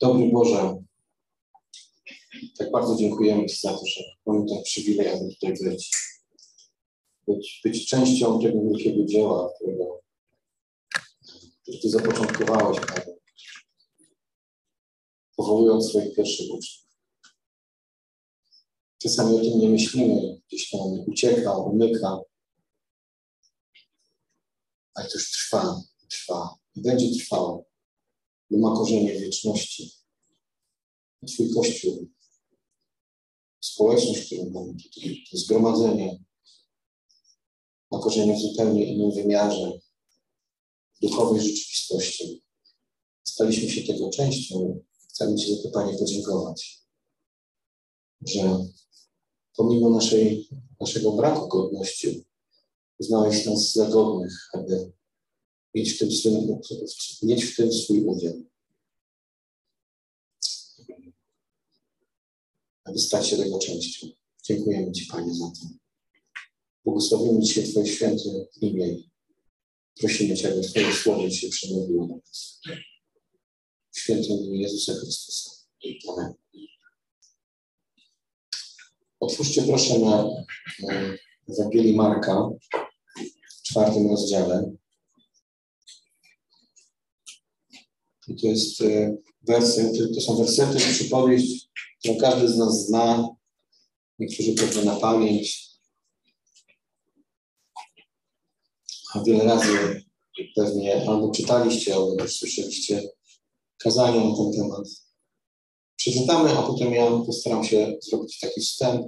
Dobry Boże, tak bardzo dziękujemy Ci za to, że mamy ten przywilej, aby tutaj być. Być, być częścią tego wielkiego dzieła, którego, które Ty zapoczątkowałeś, Panie, powołując swoich pierwszych uczniów. Czasami o tym nie myślimy, gdzieś tam ucieka, umyka, ale to już trwa, trwa i będzie trwało, bo ma korzenie wieczności. Twój Kościół, społeczność, którą mamy tutaj, to zgromadzenie, ma korzenie w zupełnie innym wymiarze duchowej rzeczywistości. Staliśmy się tego częścią. Chcemy Ci za to, Panie, podziękować, że pomimo naszej, naszego braku godności uznałeś nas za godnych, aby mieć w tym, swym, mieć w tym swój udział. Aby stać się tego częścią. Dziękujemy Ci, Panie, za to. Błogosławimy dzisiaj Twoje święte imię. Prosimy Cię, aby Twoje słowo się przemówiło do nas. W świętym imię Jezusa Chrystusa. Amen. Otwórzcie proszę na Ewangelii Marka w czwartym rozdziale. I to jest e, to są wersety, przypowieść, którą każdy z nas zna. Niektórzy pewnie na pamięć. A wiele razy pewnie albo czytaliście, albo słyszeliście kazania na ten temat. Przeczytamy, a potem ja postaram się zrobić taki wstęp,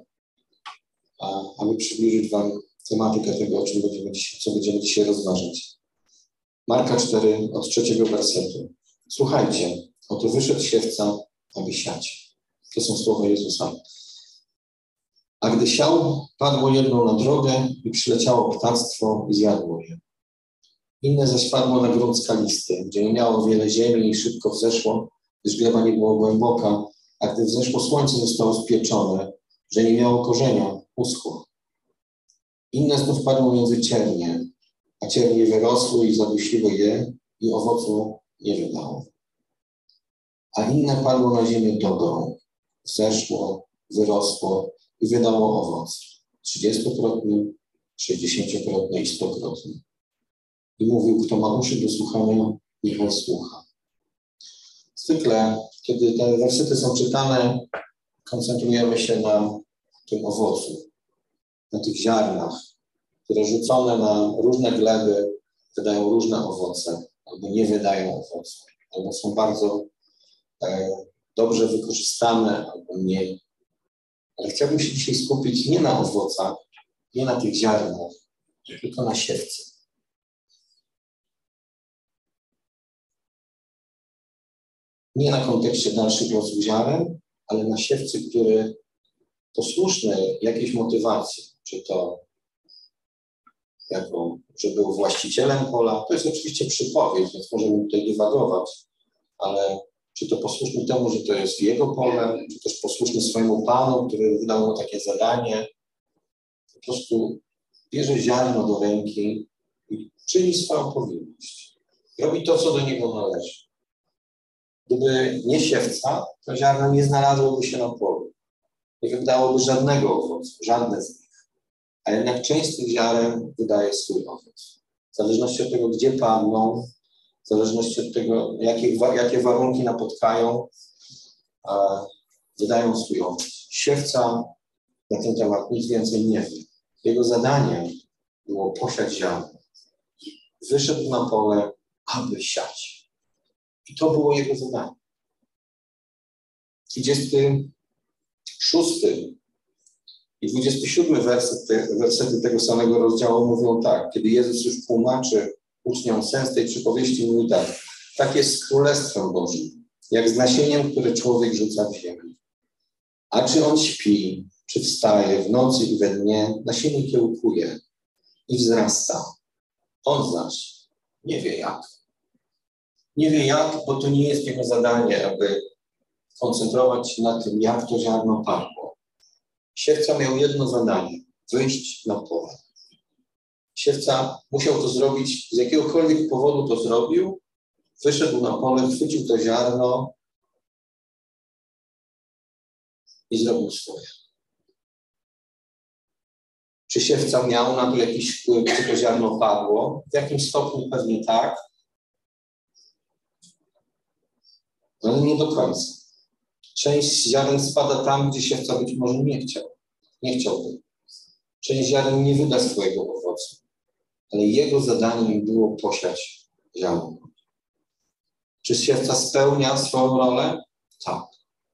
a, aby przybliżyć Wam tematykę tego, o czym będziemy dzisiaj, co będziemy dzisiaj rozważać. Marka 4 od trzeciego wersetu. Słuchajcie, oto wyszedł siewca, aby siać. To są słowa Jezusa. A gdy siał, padło jedno na drogę i przyleciało ptactwo i zjadło je. Inne zaś padło na grunt skalisty, gdzie nie miało wiele ziemi i szybko wzeszło, gdyż gleba nie było głęboka, a gdy wzeszło słońce, zostało spieczone, że nie miało korzenia, uschło. Inne znów padło między ciernie, a ciernie wyrosły i zadusiły je i owocu nie wydało. A inne padło na ziemię dobrą, zeszło, wyrosło i wydało owoc. Trzydziestokrotny, sześćdziesięciokrotny i stokrotny. I mówił, kto ma uszy do słuchania, niechaj słucha. Zwykle, kiedy te wersety są czytane, koncentrujemy się na tym owocu, na tych ziarnach, które rzucone na różne gleby wydają różne owoce, albo nie wydają owocu, albo są bardzo e, dobrze wykorzystane, albo mniej. Ale chciałbym się dzisiaj skupić nie na owocach, nie na tych ziarnach, tylko na siewce. Nie na kontekście dalszych losów ziaren, ale na siewcy, który posłuszny jakiejś motywacji, czy to jako, że był właścicielem pola, to jest oczywiście przypowieść, więc możemy tutaj dywagować, ale czy to posłuszny temu, że to jest jego pole, czy też posłuszny swojemu panu, który wydał mu takie zadanie, po prostu bierze ziarno do ręki i czyni swoją powinność. Robi to, co do niego należy. Gdyby nie siewca, to ziarno nie znalazłoby się na polu. Nie wydałoby żadnego owocu, żadne z nich. A jednak część tych ziaren wydaje swój owoc. W zależności od tego, gdzie padną, w zależności od tego, jakie, jakie warunki napotkają, wydają swój owoc. Siewca na ten temat nic więcej nie wie. Jego zadaniem było posiać ziarno. Wyszedł na pole, aby siać. I to było jego zadanie. 26 i 27 werset, te, wersety tego samego rozdziału mówią tak. Kiedy Jezus już tłumaczy uczniom sens tej przypowieści, mówi tak. Tak jest z Królestwem Bożym, jak z nasieniem, które człowiek rzuca w ziemię. A czy on śpi, czy wstaje w nocy i we dnie, nasienie kiełkuje i wzrasta. On zaś nie wie jak. Nie wie jak, bo to nie jest jego zadanie, aby koncentrować się na tym, jak to ziarno padło. Siewca miał jedno zadanie wyjść na pole. Siewca musiał to zrobić, z jakiegokolwiek powodu to zrobił, wyszedł na pole, chwycił to ziarno i zrobił swoje. Czy siewca miał na to jakiś wpływ, czy to ziarno padło? W jakim stopniu pewnie tak, ale nie do końca. Część ziaren spada tam, gdzie siewca być może nie chciał. Nie chciałby. Część ziaren nie wyda swojego owocu, ale jego zadaniem było posiać ziarno. Czy siewca spełnia swoją rolę? Tak.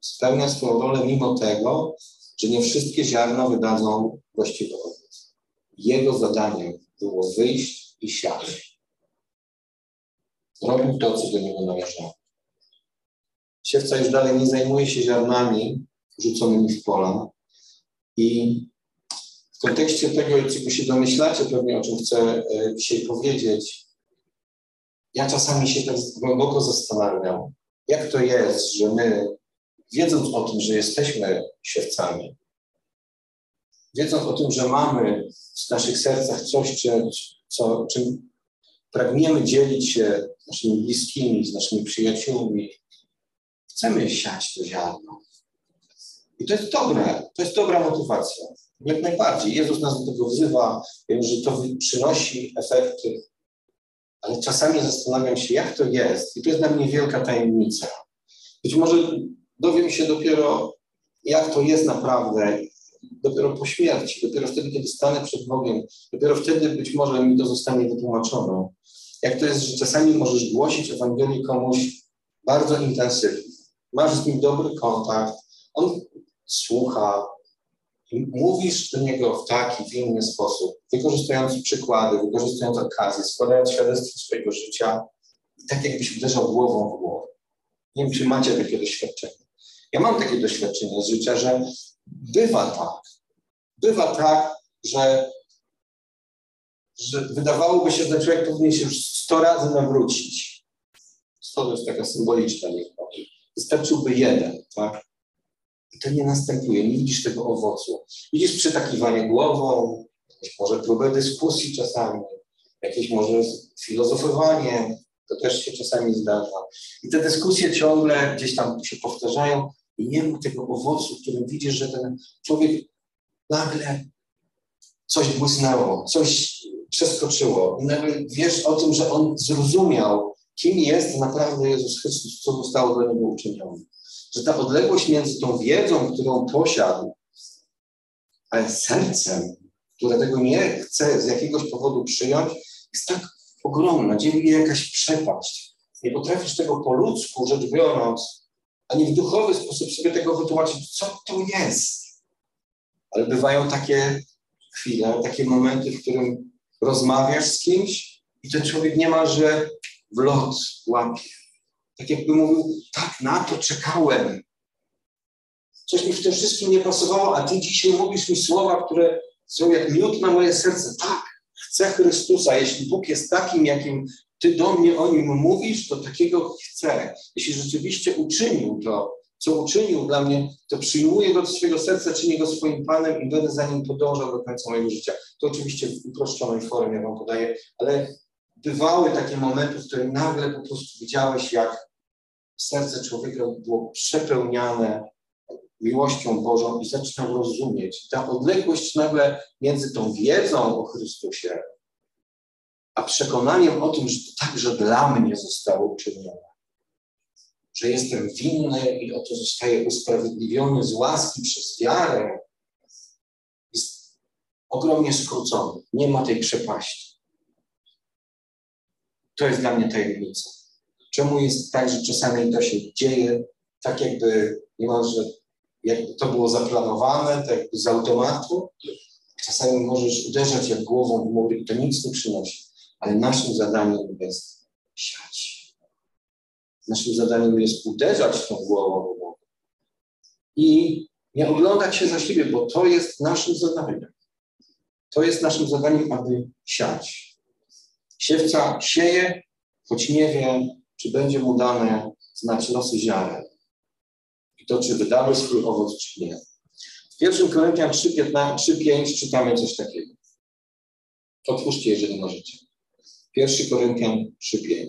Spełnia swoją rolę mimo tego, że nie wszystkie ziarna wydadzą właściwy owoc. Jego zadaniem było wyjść i siać. Robił to, co do niego należało. Siewca już dalej nie zajmuje się ziarnami rzuconymi w pola. I w kontekście tego, czego się domyślacie pewnie, o czym chcę e, dzisiaj powiedzieć, ja czasami się tak głęboko zastanawiam, jak to jest, że my, wiedząc o tym, że jesteśmy siewcami, wiedząc o tym, że mamy w naszych sercach coś, co, czym pragniemy dzielić się z naszymi bliskimi, z naszymi przyjaciółmi, chcemy siać to ziarno. I to jest dobre, to jest dobra motywacja. Jak najbardziej. Jezus nas do tego wzywa, wiem, że to przynosi efekty, ale czasami zastanawiam się, jak to jest. I to jest dla mnie wielka tajemnica. Być może dowiem się dopiero, jak to jest naprawdę, dopiero po śmierci, dopiero wtedy, kiedy stanę przed Bogiem, dopiero wtedy być może mi to zostanie wytłumaczone. Jak to jest, że czasami możesz głosić Ewangelię komuś bardzo intensywnie. Masz z nim dobry kontakt, on słucha, mówisz do niego w taki, w inny sposób, wykorzystując przykłady, wykorzystując okazje, składając świadectwo swojego życia, tak jakbyś uderzał głową w głowę. Nie wiem, czy macie takie doświadczenie. Ja mam takie doświadczenie z życia, że bywa tak, bywa tak, że, że wydawałoby się, że człowiek powinien się już sto razy nawrócić. Sto to jest taka symboliczna liczba. Wystarczyłby jeden, tak? I to nie następuje, nie widzisz tego owocu. Widzisz przytakiwanie głową, jakieś może próbę dyskusji czasami, jakieś może filozofowanie, to też się czasami zdarza. I te dyskusje ciągle gdzieś tam się powtarzają i nie ma tego owocu, w którym widzisz, że ten człowiek nagle coś błysnęło, coś przeskoczyło. I nagle wiesz o tym, że on zrozumiał, kim jest naprawdę Jezus Chrystus, co zostało dla niego uczynione że ta odległość między tą wiedzą, którą posiadł, ale sercem, które tego nie chce z jakiegoś powodu przyjąć, jest tak ogromna, dzieli jakaś przepaść. Nie potrafisz tego po ludzku rzecz biorąc, ani w duchowy sposób sobie tego wytłumaczyć, co to jest. Ale bywają takie chwile, takie momenty, w którym rozmawiasz z kimś i ten człowiek niemalże w lot łapie tak jakby mówił, tak, na to czekałem. Coś mi w tym wszystkim nie pasowało, a ty dzisiaj mówisz mi słowa, które są jak miód na moje serce. Tak, chcę Chrystusa. Jeśli Bóg jest takim, jakim ty do mnie o nim mówisz, to takiego chcę. Jeśli rzeczywiście uczynił to, co uczynił dla mnie, to przyjmuję go do swojego serca, czynię go swoim Panem i będę za nim podążał do końca mojego życia. To oczywiście w uproszczonej formie wam podaję, ale bywały takie momenty, w których nagle po prostu widziałeś, jak serce człowieka było przepełniane miłością Bożą i zaczynał rozumieć. Ta odległość nagle między tą wiedzą o Chrystusie, a przekonaniem o tym, że to także dla mnie zostało uczynione, że jestem winny i oto zostaję usprawiedliwiony z łaski przez wiarę, jest ogromnie skrócony. Nie ma tej przepaści. To jest dla mnie tajemnica. Czemu jest tak, że czasami to się dzieje tak, jakby niemalże jakby to było zaplanowane, tak jakby z automatu. Czasami możesz uderzać jak głową w mury i to nic nie przynosi. Ale naszym zadaniem jest siać. Naszym zadaniem jest uderzać tą głową w mury. I nie oglądać się za siebie, bo to jest naszym zadaniem. To jest naszym zadaniem, aby siać. Siewca sieje, choć nie wie, czy będzie mu dane znać losy ziaren i to, czy wydały swój owoc, czy nie. W 1 Koryntian 3,5 czytamy coś takiego. Otwórzcie, jeżeli możecie. 1 Koryntian 3,5.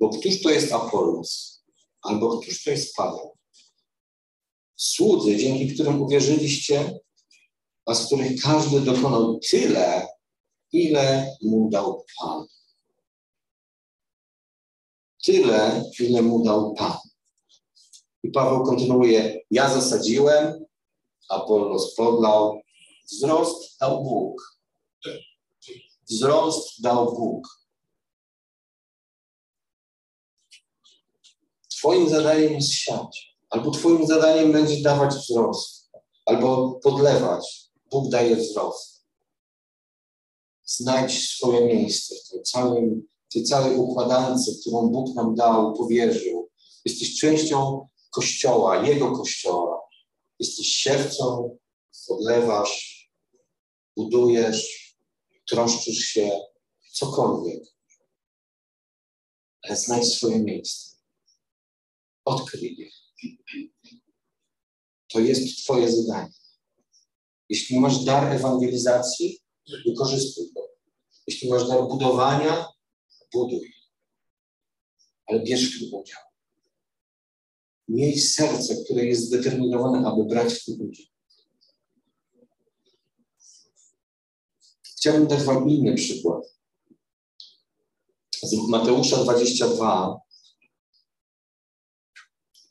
Bo któż to jest Apollos? Albo któż to jest Paweł? Słudzy, dzięki którym uwierzyliście, a z których każdy dokonał tyle, ile mu dał Pan. Tyle, ile mu dał Pan. I Paweł kontynuuje: Ja zasadziłem, Apollos podlał, wzrost dał Bóg. Wzrost dał Bóg. Twoim zadaniem jest siać, albo Twoim zadaniem będzie dawać wzrost, albo podlewać. Bóg daje wzrost. Znajdź swoje miejsce w tej całej, tej całej układance, którą Bóg nam dał, powierzył. Jesteś częścią Kościoła, Jego Kościoła. Jesteś siewcą, podlewasz, budujesz, troszczysz się, cokolwiek. Ale znajdź swoje miejsce. Odkryj je. To jest Twoje zadanie. Jeśli masz dar ewangelizacji, wykorzystuj. Jeśli masz dar budowania, buduj. Ale bierz w tym udział. Miej serce, które jest zdeterminowane, aby brać w tym udział. Chciałbym dać Wam inny przykład. Z Mateusza 22.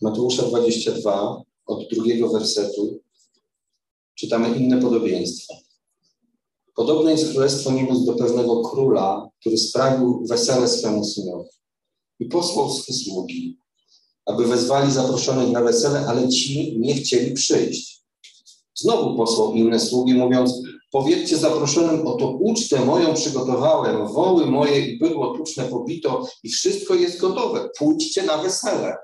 Mateusza 22, od drugiego wersetu, czytamy inne podobieństwo. Podobne jest Królestwo Niebios do pewnego króla, który sprawił wesele swemu synowi i posłał swe sługi, aby wezwali zaproszonych na wesele, ale ci nie chcieli przyjść. Znowu posłał inne sługi, mówiąc, powiedzcie zaproszonym, oto ucztę moją przygotowałem, woły moje i bydło tuczne pobito i wszystko jest gotowe, pójdźcie na wesele.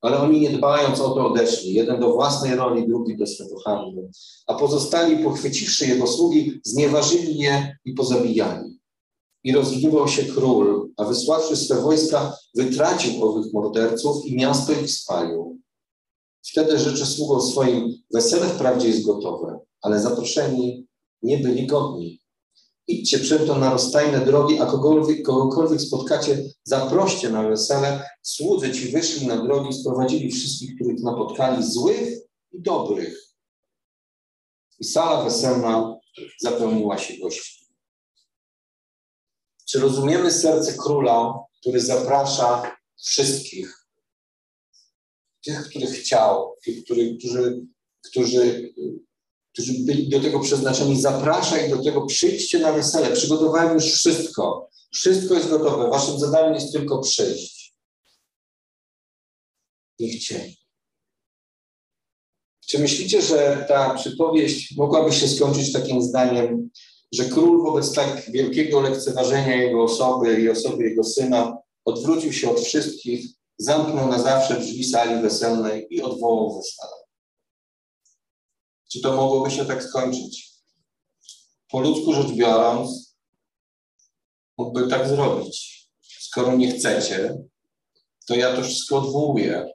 Ale oni nie dbając o to odeszli, jeden do własnej roli, drugi do swego handlu. A pozostali, pochwyciwszy jego sługi, znieważyli je i pozabijali. I rozgniewał się król, a wysławszy swe wojska, wytracił owych morderców i miasto ich spalił. Wtedy rzeczy sługą swoim, wesele wprawdzie jest gotowe, ale zaproszeni nie byli godni. Idźcie przed na rozstajne drogi, a kogokolwiek, kogokolwiek spotkacie, zaproście na wesele. Słudzy ci wyszli na drogi, sprowadzili wszystkich, których napotkali, złych i dobrych. I sala weselna zapełniła się gości. Czy rozumiemy serce króla, który zaprasza wszystkich? Tych, których chciał, tych, którzy, którzy którzy byli do tego przeznaczeni, zaprasza ich do tego, przyjdźcie na wesele, przygotowałem już wszystko. Wszystko jest gotowe. Waszym zadaniem jest tylko przyjść. Nie chcieli. Czy myślicie, że ta przypowieść mogłaby się skończyć takim zdaniem, że król wobec tak wielkiego lekceważenia jego osoby i osoby jego syna odwrócił się od wszystkich, zamknął na zawsze drzwi sali weselnej i odwołał wesele? Czy to mogłoby się tak skończyć? Po ludzku rzecz biorąc, mógłby tak zrobić. Skoro nie chcecie, to ja to wszystko odwołuję.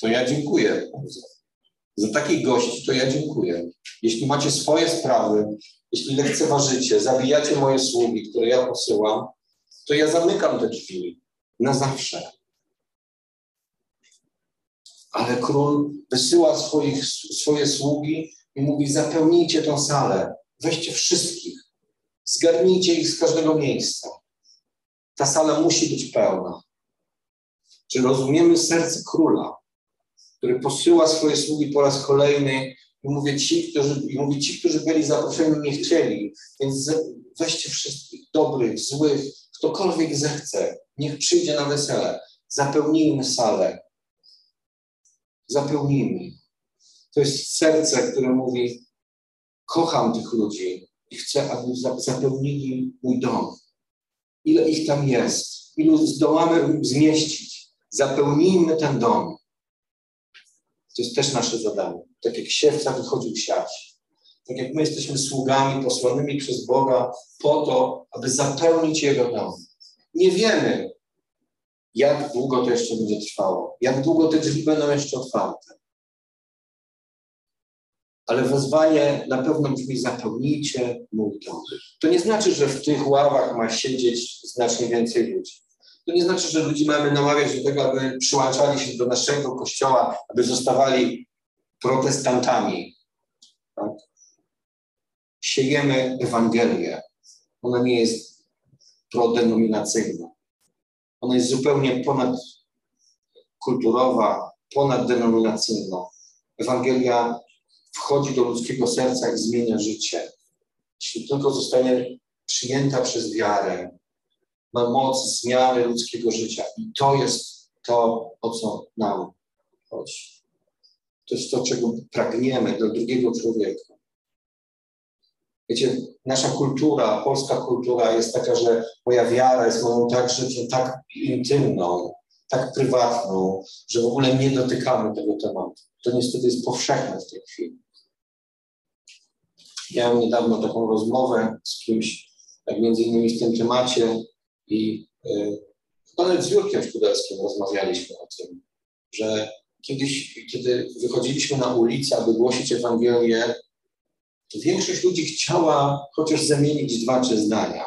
To ja dziękuję. Za takich gości to ja dziękuję. Jeśli macie swoje sprawy, jeśli lekceważycie, zabijacie moje sługi, które ja posyłam, to ja zamykam te drzwi na zawsze ale król wysyła swoich, swoje sługi i mówi: zapełnijcie tę salę, weźcie wszystkich, zgarnijcie ich z każdego miejsca. Ta sala musi być pełna. Czy rozumiemy serce króla, który posyła swoje sługi po raz kolejny i mówi ci, którzy, i mówi, ci, którzy byli zaproszeni, nie chcieli, więc weźcie wszystkich, dobrych, złych, ktokolwiek zechce, niech przyjdzie na wesele, zapełnijmy salę, zapełnijmy. To jest serce, które mówi: Kocham tych ludzi i chcę, aby zapełnili mój dom. Ile ich tam jest? Ilu zdołamy zmieścić? Zapełnijmy ten dom. To jest też nasze zadanie. Tak jak siewca wychodził siać. Tak jak my jesteśmy sługami posłanymi przez Boga po to, aby zapełnić Jego dom. Nie wiemy, jak długo to jeszcze będzie trwało, jak długo te drzwi będą jeszcze otwarte. Ale wezwanie na pewno brzmi zapełnijcie mój dom. To nie znaczy, że w tych ławach ma siedzieć znacznie więcej ludzi. To nie znaczy, że ludzi mamy namawiać do tego, aby przyłączali się do naszego kościoła, aby zostawali protestantami. Tak? Siejemy Ewangelię. Ona nie jest prodenominacyjna. Ona jest zupełnie ponadkulturowa, ponaddenominacyjna. Ewangelia wchodzi do ludzkiego serca i zmienia życie. Jeśli tylko zostanie przyjęta przez wiarę, ma moc zmiany ludzkiego życia. I to jest to, o co nam chodzi. To jest to, czego pragniemy do drugiego człowieka. Wiecie, nasza kultura, polska kultura jest taka, że moja wiara jest moją tak rzeczą tak intymną, tak prywatną, że w ogóle nie dotykamy tego tematu. To niestety jest powszechne w tej chwili. Miałem niedawno taką rozmowę z kimś, tak między innymi w tym temacie i y, nawet z Jurkiem Szkudelskim rozmawialiśmy o tym, że kiedyś, kiedy wychodziliśmy na ulicę, aby głosić Ewangelię, większość ludzi chciała chociaż zamienić dwa, trzy zdania.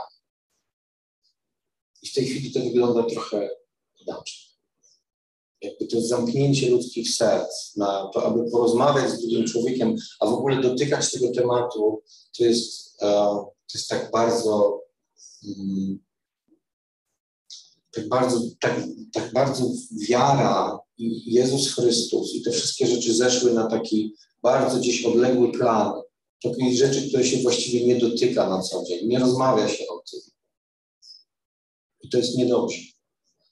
I w tej chwili to wygląda trochę inaczej. Jakby to zamknięcie ludzkich serc na to, aby porozmawiać z drugim człowiekiem, a w ogóle dotykać tego tematu, to jest, e, to jest tak bardzo mm, tak bardzo, tak, tak bardzo wiara i Jezus Chrystus i te wszystkie rzeczy zeszły na taki bardzo gdzieś odległy plan, takich rzeczy, które się właściwie nie dotyka na co dzień, nie rozmawia się o tym. I to jest niedobrze.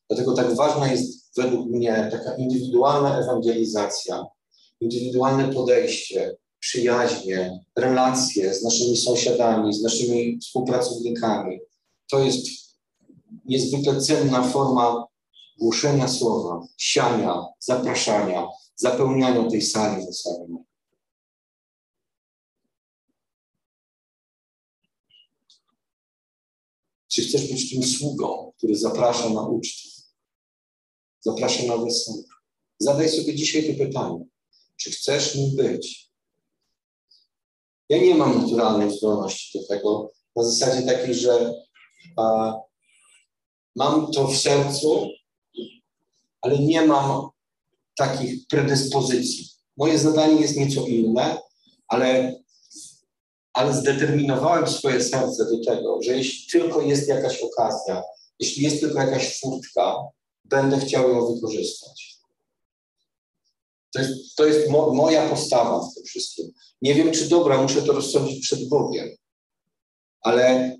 Dlatego tak ważna jest według mnie taka indywidualna ewangelizacja, indywidualne podejście, przyjaźnie, relacje z naszymi sąsiadami, z naszymi współpracownikami. To jest niezwykle cenna forma głoszenia słowa, siania, zapraszania, zapełniania tej sali weselnej. Czy chcesz być tym sługą, który zaprasza na ucztę, zaprasza na wesele? Zadaj sobie dzisiaj to pytanie. Czy chcesz nim być? Ja nie mam naturalnej zdolności do tego, na zasadzie takiej, że a, mam to w sercu, ale nie mam takich predyspozycji. Moje zadanie jest nieco inne, ale ale zdeterminowałem swoje serce do tego, że jeśli tylko jest jakaś okazja, jeśli jest tylko jakaś furtka, będę chciał ją wykorzystać. To jest, to jest mo, moja postawa w tym wszystkim. Nie wiem, czy dobra, muszę to rozsądzić przed Bogiem, ale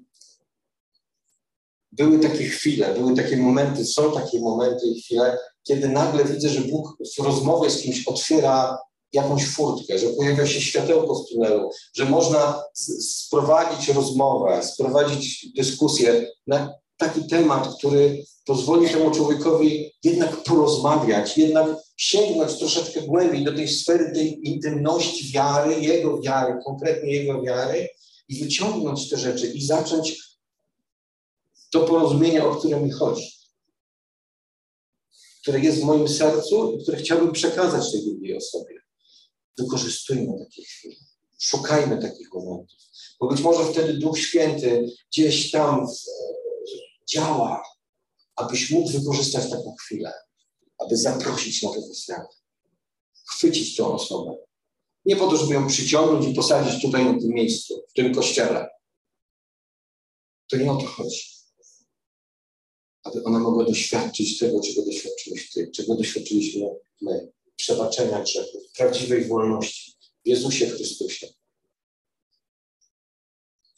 były takie chwile, były takie momenty, są takie momenty i chwile, kiedy nagle widzę, że Bóg w rozmowie z kimś otwiera jakąś furtkę, że pojawia się światełko w tunelu, że można sprowadzić rozmowę, sprowadzić dyskusję na taki temat, który pozwoli temu człowiekowi jednak porozmawiać, jednak sięgnąć troszeczkę głębiej do tej sfery tej intymności wiary, jego wiary, konkretnie jego wiary i wyciągnąć te rzeczy i zacząć to porozumienie, o które mi chodzi, które jest w moim sercu i które chciałbym przekazać tej drugiej osobie. Wykorzystujmy takie chwile. Szukajmy takich momentów. Bo być może wtedy Duch Święty gdzieś tam działa, abyś mógł wykorzystać taką chwilę, aby zaprosić na tego wesele. Chwycić tą osobę. Nie po to, żeby ją przyciągnąć i posadzić tutaj na tym miejscu, w tym kościele. To nie o to chodzi. Aby ona mogła doświadczyć tego, czego doświadczyłeś ty, czego doświadczyliśmy my przebaczenia grzechów, prawdziwej wolności w Jezusie Chrystusie.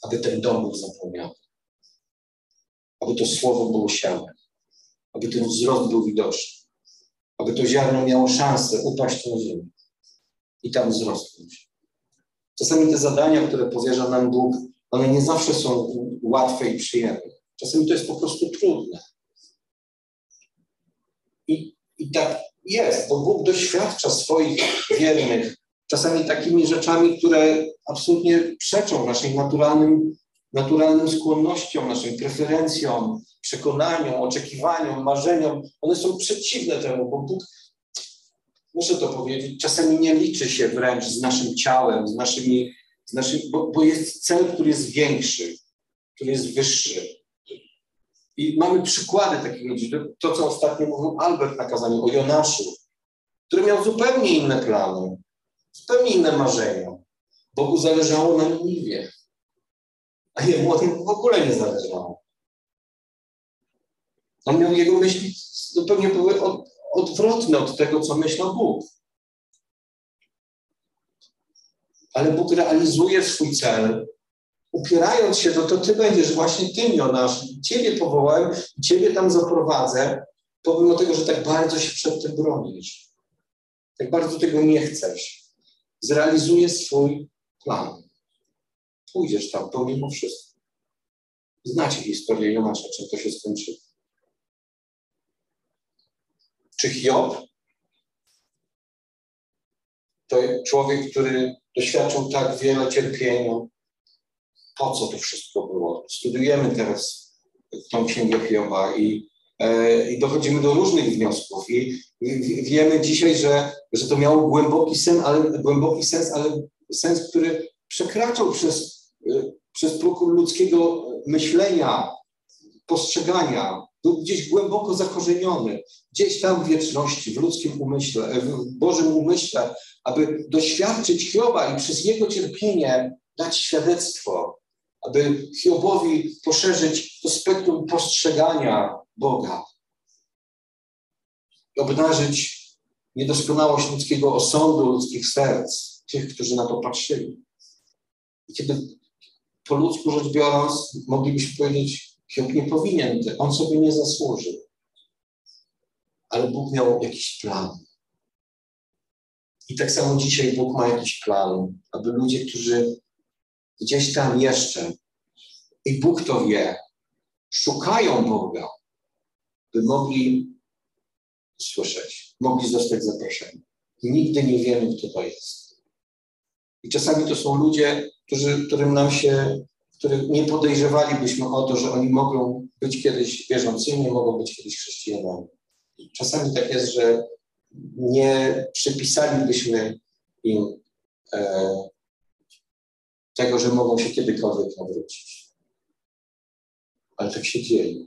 Aby ten dom był zapełniony. Aby to słowo było siane. Aby ten wzrost był widoczny. Aby to ziarno miało szansę upaść na ziemię i tam wzrosnąć. Czasami te zadania, które powierza nam Bóg, one nie zawsze są łatwe i przyjemne. Czasami to jest po prostu trudne. I, i tak jest, bo Bóg doświadcza swoich wiernych czasami takimi rzeczami, które absolutnie przeczą naszym naturalnym, naturalnym skłonnościom, naszym preferencjom, przekonaniom, oczekiwaniom, marzeniom. One są przeciwne temu, bo Bóg, muszę to powiedzieć, czasami nie liczy się wręcz z naszym ciałem, z naszymi, z naszymi bo, bo jest cel, który jest większy, który jest wyższy. I mamy przykłady takich ludzi. To, co ostatnio mówił Albert na kazaniu o Jonaszu, który miał zupełnie inne plany, zupełnie inne marzenia. Bogu zależało na Niniwie, a jemu o tym w ogóle nie zależało. On miał jego myśli zupełnie były od, odwrotne od tego, co myślał Bóg. Ale Bóg realizuje swój cel, upierając się, to, to Ty będziesz właśnie tym, Jonasz. Ciebie powołałem, Ciebie tam zaprowadzę, pomimo tego, że tak bardzo się przed tym bronisz. Tak bardzo tego nie chcesz. Zrealizuje swój plan. Pójdziesz tam pomimo wszystko. Znacie historię Jonasza, czym to się skończyło. Czy Hiob to człowiek, który doświadczył tak wiele cierpienia. Po co to wszystko było? Studujemy teraz tą księgę Hioba i, e, i dochodzimy do różnych wniosków. I, i wiemy dzisiaj, że, że to miało głęboki sens, ale, głęboki sens, ale sens, który przekraczał przez, e, przez próg ludzkiego myślenia, postrzegania, był gdzieś głęboko zakorzeniony, gdzieś tam w wieczności, w ludzkim umyśle, w Bożym umyśle, aby doświadczyć Hioba i przez jego cierpienie dać świadectwo, aby Hiobowi poszerzyć to spektrum postrzegania Boga, obnażyć niedoskonałość ludzkiego osądu, ludzkich serc, tych, którzy na to patrzyli. I kiedy po ludzku rzecz biorąc, moglibyśmy powiedzieć, Hiob nie powinien, on sobie nie zasłużył. Ale Bóg miał jakiś plan. I tak samo dzisiaj Bóg ma jakiś plan, aby ludzie, którzy gdzieś tam jeszcze, i Bóg to wie, szukają Boga, by mogli słyszeć, mogli zostać zaproszeni. Nigdy nie wiemy, kto to jest. I czasami to są ludzie, którzy, którym nam się których nie podejrzewalibyśmy o to, że oni mogą być kiedyś wierzącymi, mogą być kiedyś chrześcijanami. Czasami tak jest, że nie przypisalibyśmy im e, tego, że mogą się kiedykolwiek nawrócić. Ale tak się dzieje.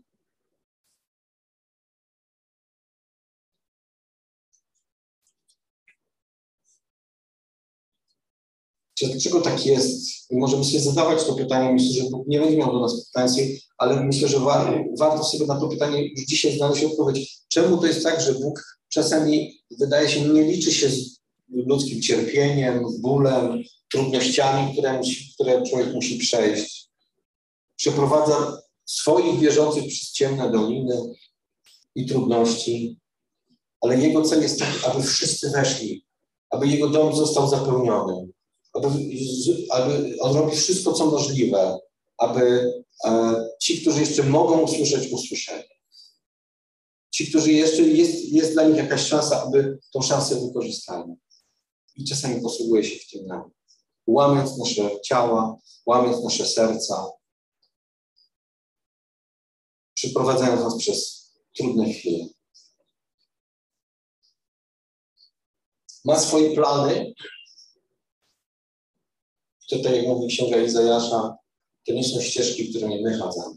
Dlaczego tak jest? Możemy sobie zadawać to pytanie. Myślę, że Bóg nie będzie miał do nas pretensji, ale myślę, że wa warto sobie na to pytanie już dzisiaj znaleźć odpowiedź. Czemu to jest tak, że Bóg czasami, wydaje się, nie liczy się z ludzkim cierpieniem, bólem, trudnościami, które, musi, które człowiek musi przejść? Przeprowadza swoich wierzących przez ciemne doliny i trudności, ale Jego cel jest taki, aby wszyscy weszli, aby Jego dom został zapełniony aby, aby on robi wszystko, co możliwe, aby e, ci, którzy jeszcze mogą usłyszeć, usłyszeli. Ci, którzy jeszcze jest, jest dla nich jakaś szansa, aby tą szansę wykorzystali. I czasami posługuje się w tym nami. Łamiąc nasze ciała, łamiąc nasze serca, przeprowadzając nas przez trudne chwile. Ma swoje plany, Tutaj, jak mówi księga Izajasza, to nie są ścieżki, którymi my chadzamy.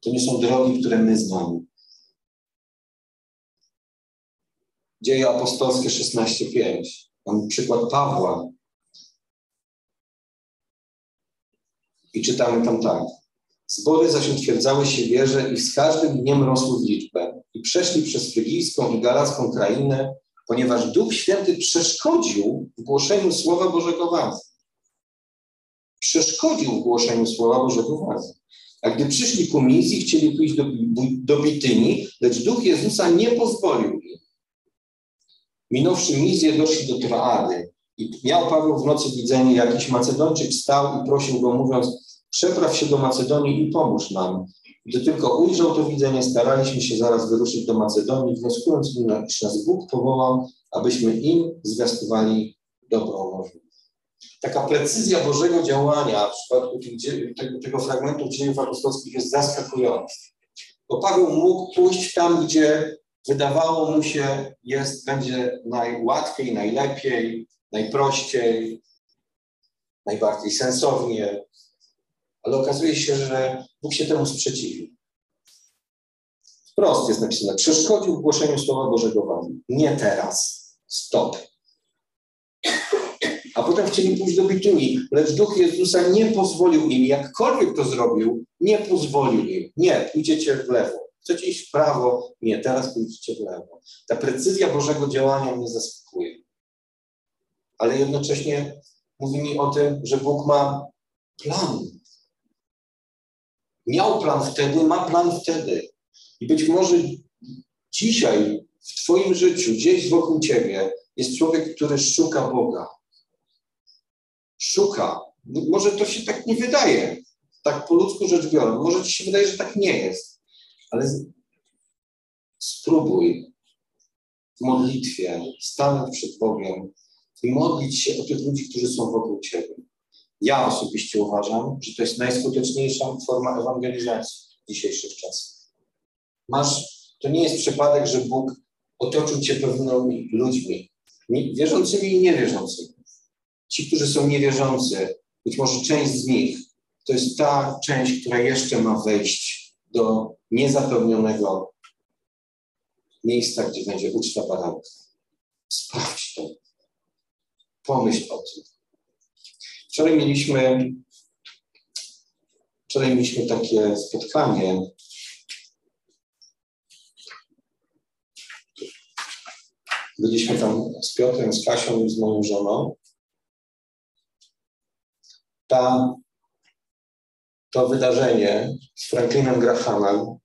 To nie są drogi, które my znamy. Dzieje apostolskie 16:5. Mam przykład Pawła. I czytamy tam tak. Zbory zaś utwierdzały się wierze i z każdym dniem rosły w liczbę. I przeszli przez Frygijską i Galacką krainę ponieważ Duch Święty przeszkodził w głoszeniu Słowa Bożego was. Przeszkodził w głoszeniu Słowa Bożego was. A gdy przyszli ku misji, chcieli pójść do, do Bityni, lecz Duch Jezusa nie pozwolił im. Minąwszy misję, doszli do Troady. I miał Paweł w nocy widzenie, jakiś Macedończyk stał i prosił go, mówiąc, przepraw się do Macedonii i pomóż nam. Gdy tylko ujrzał to widzenie, staraliśmy się zaraz wyruszyć do Macedonii, wnioskując, iż nas Bóg powołał, abyśmy im zwiastowali dobrą nowinę. Taka precyzja Bożego działania w przypadku tego, tego fragmentu dziejów apostolskich jest zaskakująca. Bo Paweł mógł pójść tam, gdzie wydawało mu się, jest, będzie najłatwiej, najlepiej, najprościej, najbardziej sensownie, ale okazuje się, że Bóg się temu sprzeciwił. Wprost jest napisane, przeszkodził w głoszeniu Słowa Bożego wam. Nie teraz. Stop. A potem chcieli pójść do Bituni, lecz Duch Jezusa nie pozwolił im, jakkolwiek to zrobił, nie pozwolił im. Nie, pójdziecie w lewo. Chcecie iść w prawo? Nie, teraz pójdziecie w lewo. Ta precyzja Bożego działania mnie zaskakuje. Ale jednocześnie mówi mi o tym, że Bóg ma plan. Miał plan wtedy, ma plan wtedy. I być może dzisiaj w Twoim życiu, gdzieś wokół Ciebie, jest człowiek, który szuka Boga. Szuka. Może to się tak nie wydaje, tak po ludzku rzecz biorąc. Może Ci się wydaje, że tak nie jest. Ale spróbuj w modlitwie stanąć przed Bogiem i modlić się o tych ludzi, którzy są wokół Ciebie. Ja osobiście uważam, że to jest najskuteczniejsza forma ewangelizacji w dzisiejszych czasach. Masz, to nie jest przypadek, że Bóg otoczył Cię pewnymi ludźmi, wierzącymi i niewierzącymi. Ci, którzy są niewierzący, być może część z nich, to jest ta część, która jeszcze ma wejść do niezapełnionego miejsca, gdzie będzie uczta baranka. Sprawdź to. Pomyśl o tym. Wczoraj mieliśmy, wczoraj mieliśmy takie spotkanie. Byliśmy tam z Piotrem, z Kasią i z moją żoną. Ta, to wydarzenie z Franklinem Grahamem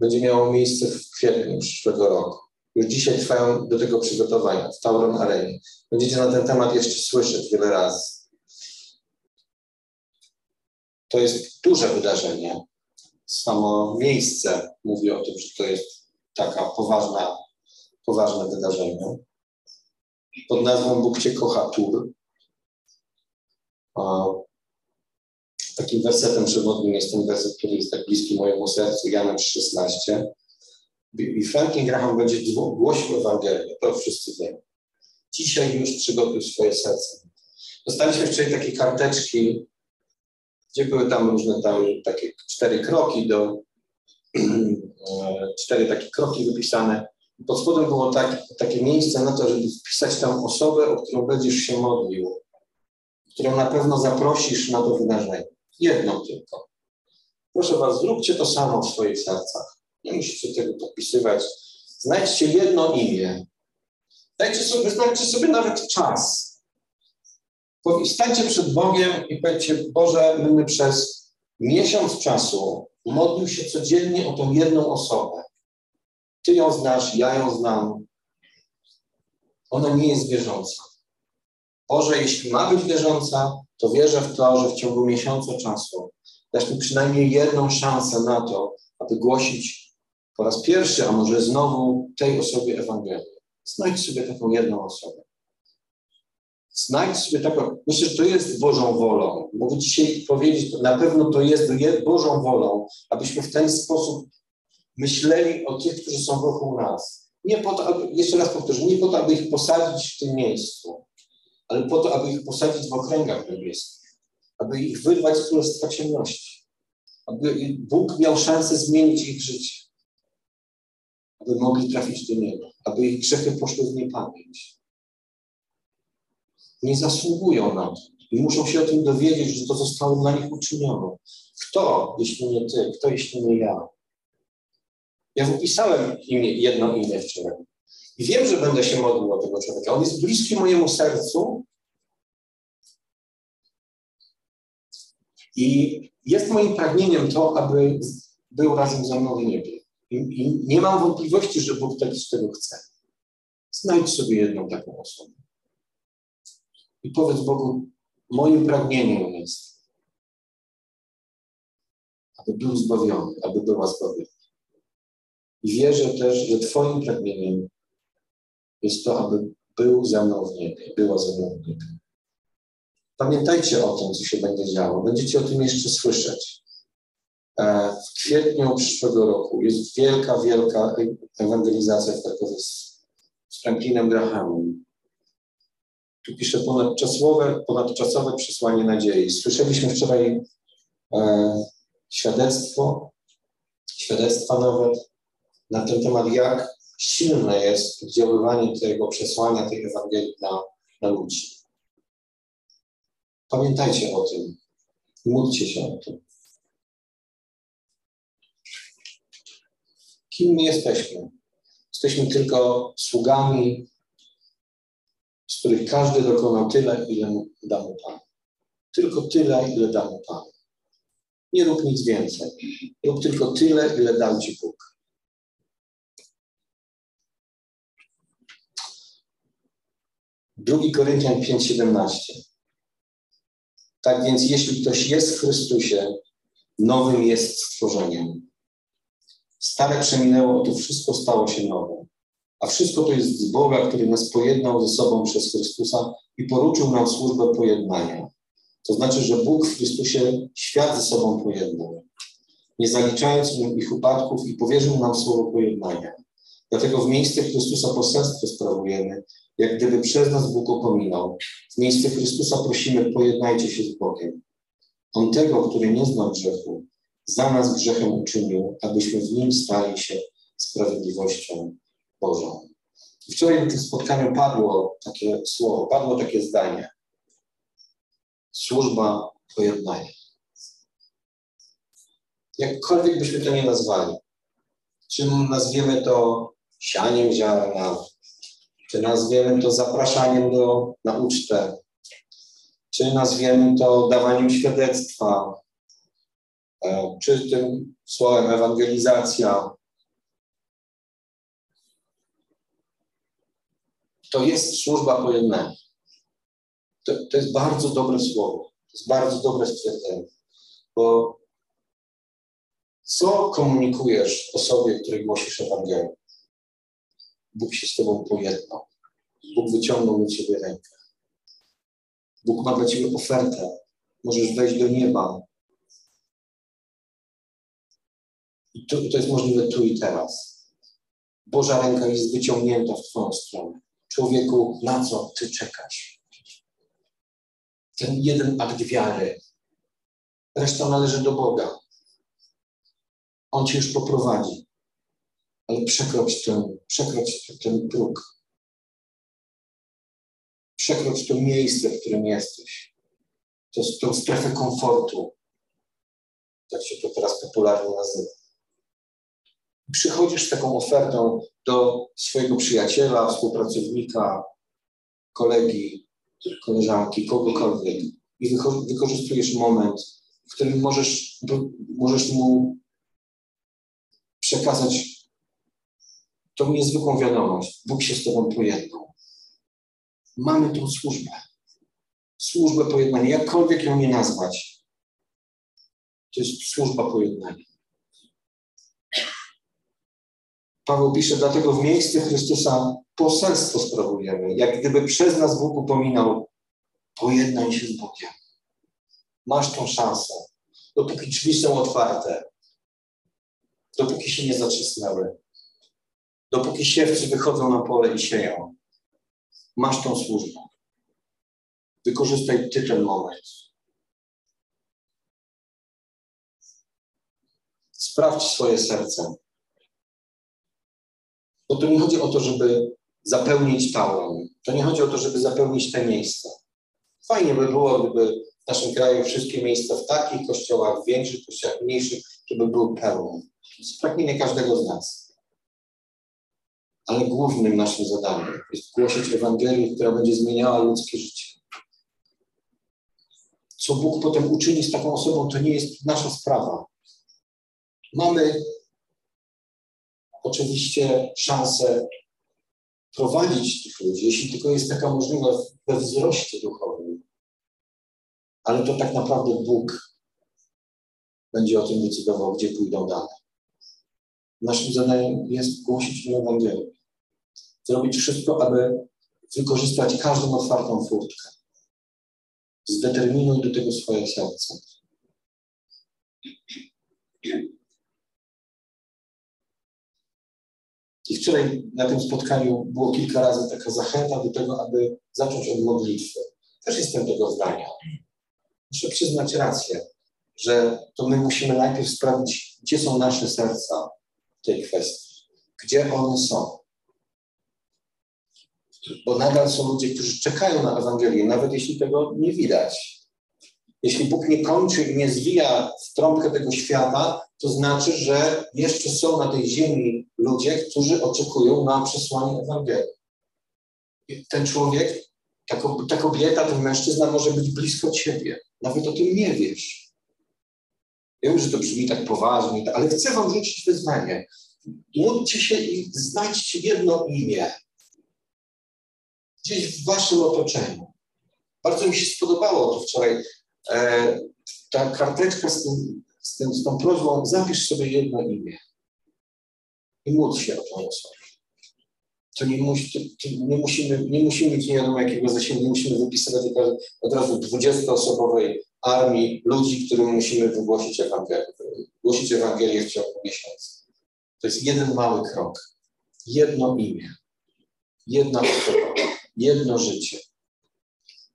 będzie miało miejsce w kwietniu przyszłego roku. Już dzisiaj trwają do tego przygotowania w Tauron Arenie. Będziecie na ten temat jeszcze słyszeć wiele razy. To jest duże wydarzenie. Samo miejsce mówi o tym, że to jest taka poważna, poważne wydarzenie. Pod nazwą Bóg Cię kocha Tur. Takim wersetem przewodnim jest ten werset, który jest tak bliski mojemu sercu, Jana 3,16. I Franklin Graham będzie głosił Ewangelię, to wszyscy wiemy. Dzisiaj już przygotuj swoje serce. Dostaliśmy wczoraj takie karteczki gdzie były tam różne tam takie cztery kroki do, cztery takie kroki wypisane. Pod spodem było tak, takie miejsce na to, żeby wpisać tam osobę, o którą będziesz się modlił, którą na pewno zaprosisz na to wydarzenie. Jedną tylko. Proszę Was, zróbcie to samo w swoich sercach. Nie musicie tego podpisywać. Znajdźcie jedno imię. Dajcie sobie, znajdźcie sobie nawet czas Stańcie przed Bogiem i powiedzcie, Boże, będę przez miesiąc czasu modlił się codziennie o tą jedną osobę. Ty ją znasz, ja ją znam. Ona nie jest wierząca. Boże, jeśli ma być wierząca, to wierzę w to, że w ciągu miesiąca czasu dasz mi przynajmniej jedną szansę na to, aby głosić po raz pierwszy, a może znowu tej osobie Ewangelię. Znajdź sobie taką jedną osobę. Znajdź sobie taką, myślę, że to jest Bożą wolą. Mogę dzisiaj powiedzieć, na pewno to jest Bożą wolą, abyśmy w ten sposób myśleli o tych, którzy są wokół nas. Nie po to, aby, jeszcze raz powtórzę, nie po to, aby ich posadzić w tym miejscu, ale po to, aby ich posadzić w okręgach niebieskich, aby ich wyrwać z królestwa ciemności, aby Bóg miał szansę zmienić ich życie, aby mogli trafić do nieba, aby ich grzechy poszły w niepamięć nie zasługują na to. I muszą się o tym dowiedzieć, że to zostało dla nich uczynione. Kto, jeśli nie ty? Kto, jeśli nie ja? Ja wypisałem imię, jedno imię wczoraj. I wiem, że będę się modlił o tego człowieka. On jest bliski mojemu sercu. I jest moim pragnieniem to, aby był razem ze mną w niebie. I, i nie mam wątpliwości, że Bóg też tego chce. Znajdź sobie jedną taką osobę i powiedz Bogu, moim pragnieniem jest, aby był zbawiony, aby była zbawiona. I wierzę też, że Twoim pragnieniem jest to, aby był ze mną w niebie, była ze mną w niebie. Pamiętajcie o tym, co się będzie działo. Będziecie o tym jeszcze słyszeć. E, w kwietniu przyszłego roku jest wielka, wielka ewangelizacja w Krakowie z Franklinem Grahamem. Tu pisze ponadczasowe, ponadczasowe przesłanie nadziei. Słyszeliśmy wczoraj e, świadectwo, świadectwa nawet na ten temat, jak silne jest oddziaływanie tego przesłania, tej Ewangelii na, na ludzi. Pamiętajcie o tym i módlcie się o tym. Kim my jesteśmy? Jesteśmy tylko sługami, z których każdy dokonał tyle, ile da mu Pan. Tylko tyle, ile da mu Pan. Nie rób nic więcej. Rób tylko tyle, ile dał Ci Bóg. Drugi Koryntian 5,17. Tak więc, jeśli ktoś jest w Chrystusie, nowym jest stworzeniem. Stare przeminęło, to wszystko stało się nowe. A wszystko to jest z Boga, który nas pojednał ze sobą przez Chrystusa i poruczył nam służbę pojednania. To znaczy, że Bóg w Chrystusie świat ze sobą pojednał, nie zaliczając mu ich upadków i powierzył nam słowo pojednania. Dlatego w miejsce Chrystusa poselstwo sprawujemy, jak gdyby przez nas Bóg upominał. W miejsce Chrystusa prosimy, pojednajcie się z Bogiem. On tego, który nie zna grzechu, za nas grzechem uczynił, abyśmy w nim stali się sprawiedliwością Bożą. Wczoraj na tym spotkaniu padło takie słowo, padło takie zdanie. Służba pojednania. Jakkolwiek byśmy to nie nazwali, czy nazwiemy to sianiem ziarna, czy nazwiemy to zapraszaniem do, na ucztę, czy nazwiemy to dawaniem świadectwa, e, czy tym słowem ewangelizacja. To jest służba pojednania. To, to jest bardzo dobre słowo. To jest bardzo dobre stwierdzenie. Bo co komunikujesz osobie, której głosisz Ewangelię? Bóg się z Tobą pojednał. Bóg wyciągnął na Ciebie rękę. Bóg ma dla Ciebie ofertę. Możesz wejść do nieba. I to, to jest możliwe tu i teraz. Boża ręka jest wyciągnięta w Twoją stronę. Człowieku, na co Ty czekasz? Ten jeden akt wiary. Reszta należy do Boga. On Cię już poprowadzi ale przekrocz ten, przekrocz ten próg. Przekrocz to miejsce, w którym jesteś. To, tą strefę komfortu. Tak się to teraz popularnie nazywa. Przychodzisz z taką ofertą do swojego przyjaciela, współpracownika, kolegi, koleżanki, kogokolwiek i wykorzystujesz moment, w którym możesz, możesz mu przekazać tą niezwykłą wiadomość. Bóg się z Tobą pojednał. Mamy tą służbę. Służbę pojednania, jakkolwiek ją nie nazwać. To jest służba pojednania. Paweł pisze, dlatego w miejsce Chrystusa poselstwo sprawujemy. Jak gdyby przez nas Bóg upominał, pojednaj się z Bogiem. Masz tą szansę. Dopóki drzwi są otwarte, dopóki się nie zatrzasnęły, dopóki siewcy wychodzą na pole i sieją. Masz tą służbę. Wykorzystaj Ty ten moment. Sprawdź swoje serce. Bo to nie chodzi o to, żeby zapełnić tałę. To nie chodzi o to, żeby zapełnić te miejsca. Fajnie by było, gdyby w naszym kraju wszystkie miejsca w takich kościołach, większych kościołach, mniejszych, żeby były pełne. To jest pragnienie każdego z nas ale głównym naszym zadaniem jest głosić Ewangelię, która będzie zmieniała ludzkie życie. Co Bóg potem uczyni z taką osobą, to nie jest nasza sprawa. Mamy oczywiście szansę prowadzić tych ludzi, jeśli tylko jest taka możliwość we wzroście duchowym. Ale to tak naprawdę Bóg będzie o tym decydował, gdzie pójdą dalej. Naszym zadaniem jest głosić Ewangelię zrobić wszystko, aby wykorzystać każdą otwartą furtkę. Zdeterminuj do tego swoje serce. I wczoraj na tym spotkaniu było kilka razy taka zachęta do tego, aby zacząć od modlitwy. Też jestem tego zdania. Muszę przyznać rację, że to my musimy najpierw sprawdzić, gdzie są nasze serca w tej kwestii, gdzie one są. Bo nadal są ludzie, którzy czekają na Ewangelię, nawet jeśli tego nie widać. Jeśli Bóg nie kończy i nie zwija w trąbkę tego świata, to znaczy, że jeszcze są na tej ziemi ludzie, którzy oczekują na przesłanie Ewangelii. Ten człowiek, ta, ta kobieta, ten mężczyzna może być blisko ciebie. Nawet o tym nie wiesz. Wiem, że to brzmi tak poważnie, ale chcę wam rzucić wyzwanie. Módlcie się i znajdźcie jedno imię. Gdzieś w waszym otoczeniu. Bardzo mi się spodobało to wczoraj. E, ta karteczka z, tym, z, tym, z tą prośbą, zapisz sobie jedno imię i módl się o tą osobę. To nie, musi, to nie, musimy, nie musimy mieć nie wiadomo jakiego zasięgu, nie musimy wypisywać od razu 20-osobowej armii ludzi, którym musimy wygłosić Ewangelię, głosić Ewangelię w ciągu miesiąca. To jest jeden mały krok, jedno imię, jedna osoba, jedno życie.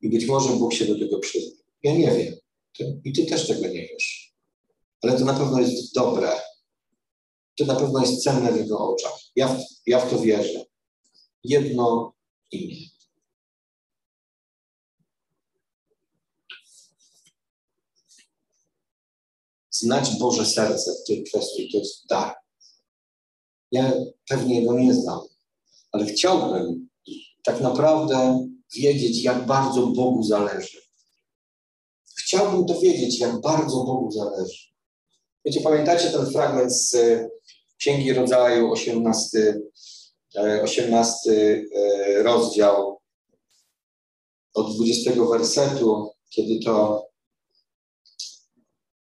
I być może Bóg się do tego przyzna. Ja nie wiem. Ty, I ty też tego nie wiesz. Ale to na pewno jest dobre. To na pewno jest cenne w Jego oczach. Ja w, ja w to wierzę. Jedno imię. Znać Boże serce w tej kwestii to jest dar. Ja pewnie go nie znam, ale chciałbym tak naprawdę wiedzieć, jak bardzo Bogu zależy. Chciałbym dowiedzieć, jak bardzo Bogu zależy. Wiecie, pamiętacie ten fragment z e, Księgi Rodzaju, 18, 18 e, e, rozdział, od 20 wersetu, kiedy to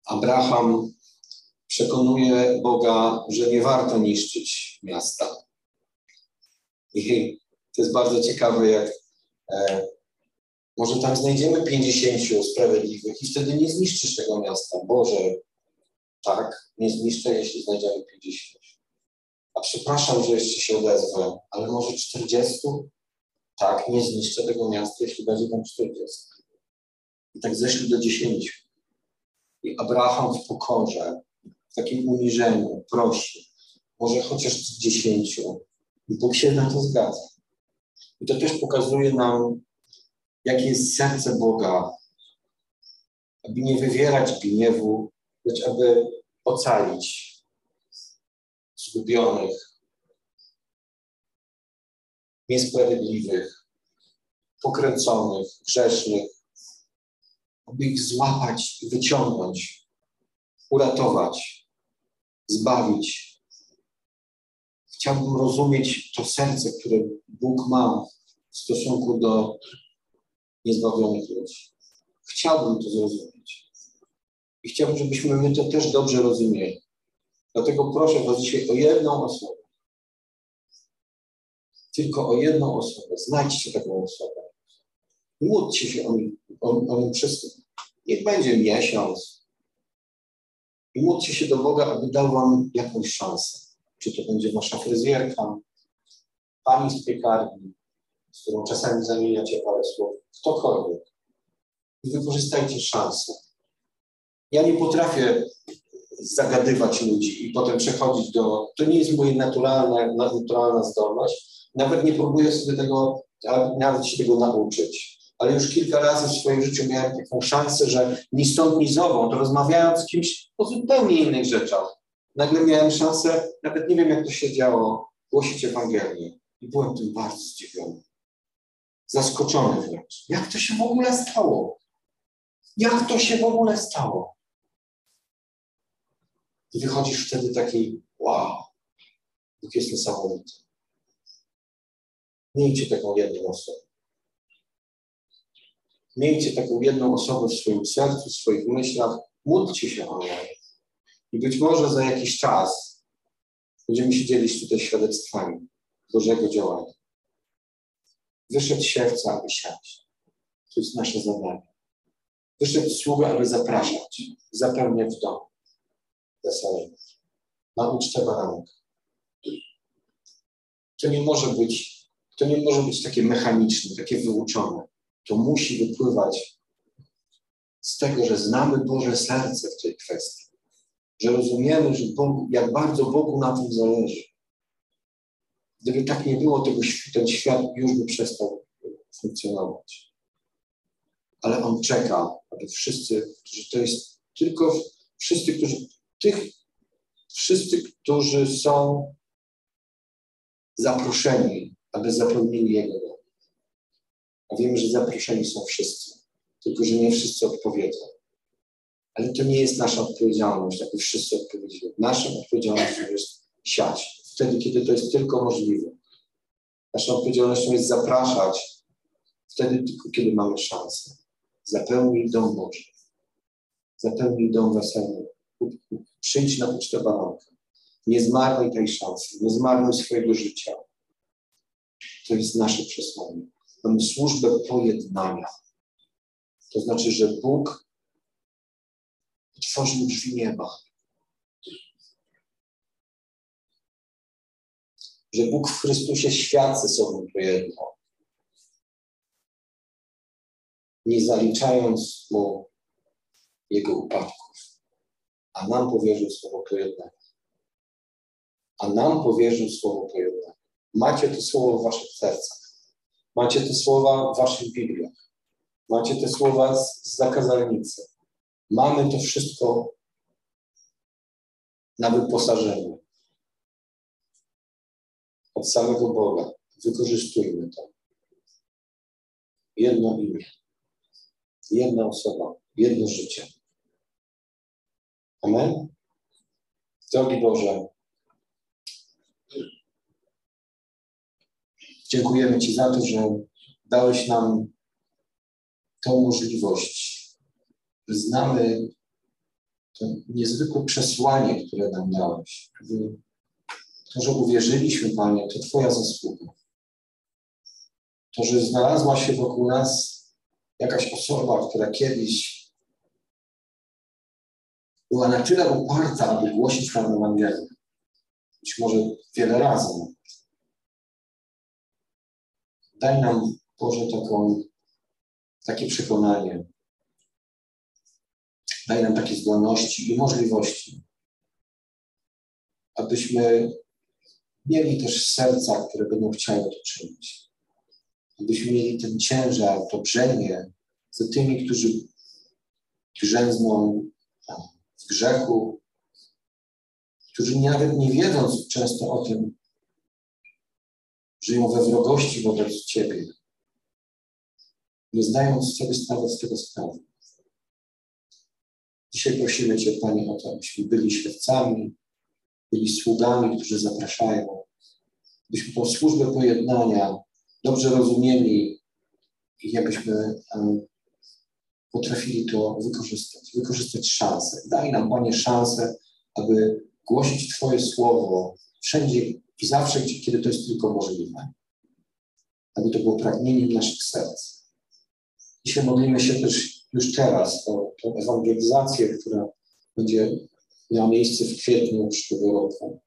Abraham przekonuje Boga, że nie warto niszczyć miasta. I to jest bardzo ciekawe, jak e, może tam znajdziemy 50 sprawiedliwych i wtedy nie zniszczysz tego miasta. Boże, tak, nie zniszczę, jeśli znajdziemy 50. A przepraszam, że jeszcze się odezwę, ale może 40? Tak, nie zniszczę tego miasta, jeśli będzie tam 40. I tak zeszli do 10. I Abraham w pokorze, w takim uniżeniu prosi, może chociaż z 10. I Bóg się na to zgadza. I to też pokazuje nam, jakie jest serce Boga, aby nie wywierać gniewu, lecz aby ocalić zgubionych, niesprawiedliwych, pokręconych, grzesznych, aby ich złapać wyciągnąć, uratować, zbawić. Chciałbym rozumieć to serce, które Bóg ma w stosunku do niezbawionych ludzi. Chciałbym to zrozumieć. I chciałbym, żebyśmy my to też dobrze rozumieli. Dlatego proszę Was dzisiaj o jedną osobę. Tylko o jedną osobę. Znajdźcie taką osobę. Módlcie się o nim, o, Niech będzie miesiąc. I módlcie się do Boga, aby dał Wam jakąś szansę. Czy to będzie Wasza fryzjerka, Pani z piekarni, z którą czasami zamieniacie parę słów, ktokolwiek. I wykorzystajcie szansę. Ja nie potrafię zagadywać ludzi i potem przechodzić do. To nie jest moja naturalna, naturalna zdolność. Nawet nie próbuję sobie tego, nawet się tego nauczyć. Ale już kilka razy w swoim życiu miałem taką szansę, że ni stąd, ni zową, to rozmawiając z kimś o zupełnie innych rzeczach, nagle miałem szansę, nawet nie wiem jak to się działo, głosić Ewangelię. I byłem tym bardzo zdziwiony. Zaskoczony wręcz. Jak to się w ogóle stało? Jak to się w ogóle stało? I wychodzisz wtedy taki, wow, Bóg jest niesamowity. Miejcie taką jedną osobę. Miejcie taką jedną osobę w swoim sercu, w swoich myślach. Módlcie się o nią. I być może za jakiś czas będziemy się dzielić tutaj świadectwami Bożego działania. Wyszedł siewca, aby siać. To jest nasze zadanie. Wyszedł sługa, aby zapraszać, zapełniać dom weselny, na ucztę baranka. To nie może być, to nie może być takie mechaniczne, takie wyuczone. To musi wypływać z tego, że znamy Boże serce w tej kwestii, że rozumiemy, że Bogu, jak bardzo Bogu na tym zależy. Gdyby tak nie było, ten świat już by przestał funkcjonować. Ale On czeka, aby wszyscy, którzy to jest tylko wszyscy, którzy, tych, wszyscy, którzy są zaproszeni, aby zapełnili Jego dom. A wiemy, że zaproszeni są wszyscy, tylko że nie wszyscy odpowiedzą. Ale to nie jest nasza odpowiedzialność, aby wszyscy odpowiedzieli. Naszą odpowiedzialnością jest siać, wtedy, kiedy to jest tylko możliwe. Naszą odpowiedzialnością jest zapraszać, wtedy tylko, kiedy mamy szansę. Zapełnij dom Boży. Zapełnij dom weselny. Przyjdź na ucztę baranka. Nie zmarnuj tej szansy, nie zmarnuj swojego życia. To jest nasze przesłanie. Mamy służbę pojednania. To znaczy, że Bóg otworzył drzwi nieba. Że Bóg w Chrystusie świat ze sobą pojednał. Nie zaliczając mu jego upadków. A nam powierzył słowo pojednania a nam powierzył słowo pojednania. Macie to słowo w waszych sercach. Macie te słowa w waszych Bibliach. Macie te słowa z, z zakazalnicy. Mamy to wszystko na wyposażeniu. Od samego Boga. Wykorzystujmy to. Jedno imię. Jedna osoba. Jedno życie. Amen. Drogi Boże, Dziękujemy Ci za to, że dałeś nam tą możliwość, znamy to niezwykłe przesłanie, które nam dałeś. To, że uwierzyliśmy, Panie, to Twoja zasługa. To, że znalazła się wokół nas jakaś osoba, która kiedyś była na tyle uparta, aby głosić nam Ewangelię. Być może wiele razy Daj nam, Boże, taką, takie przekonanie. Daj nam takie zdolności i możliwości, abyśmy mieli też serca, które będą chciały to czynić. Abyśmy mieli ten ciężar, to brzemię za tymi, którzy grzęzną w grzechu, którzy nawet nie wiedząc często o tym, żyją we wrogości wobec Ciebie, nie zdając sobie sprawy z tego sprawy. Dzisiaj prosimy Cię, Panie, o to, abyśmy byli świadcami, byli sługami, którzy zapraszają, byśmy tą służbę pojednania dobrze rozumieli i abyśmy potrafili to wykorzystać, wykorzystać szansę. Daj nam, Panie, szansę, aby głosić Twoje słowo wszędzie, i zawsze, kiedy to jest tylko możliwe. Aby to było pragnieniem naszych serc. Dzisiaj modlimy się też już teraz o tą ewangelizację, która będzie miała miejsce w kwietniu przyszłego roku.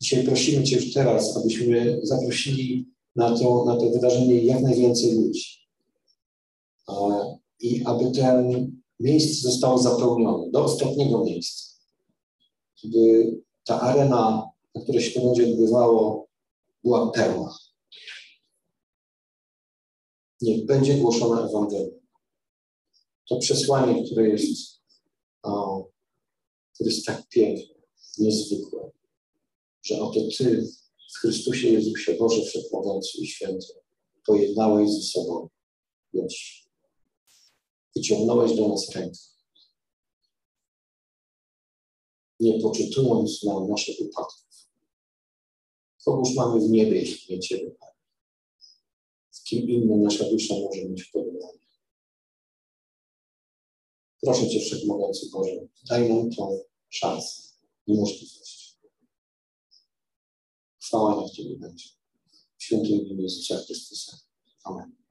Dzisiaj prosimy Cię już teraz, abyśmy zaprosili na to, na to wydarzenie jak najwięcej ludzi. I aby ten miejsce zostało zapełnione do ostatniego miejsca. Żeby ta arena na które się to będzie odbywało, była pełna. Niech będzie głoszona Ewangelia. To przesłanie, które jest, o, które jest tak piękne, niezwykłe, że oto Ty w Chrystusie Jezusie, Boże Wszechmogący i Święty, pojednałeś ze sobą ludzi. Wyciągnąłeś do nas rękę. Nie poczytując nam naszych upadków, Kogoż mamy w niebie, jeśli nie Ciebie, Panie? W kim innym nasza dusza może mieć podobanie? Proszę Cię, Wszechmogący Boże, daj nam tą szansę i możliwość. Chwała niech Ciebie będzie. W świętym imieniu Jezusa Chrystusa. Amen.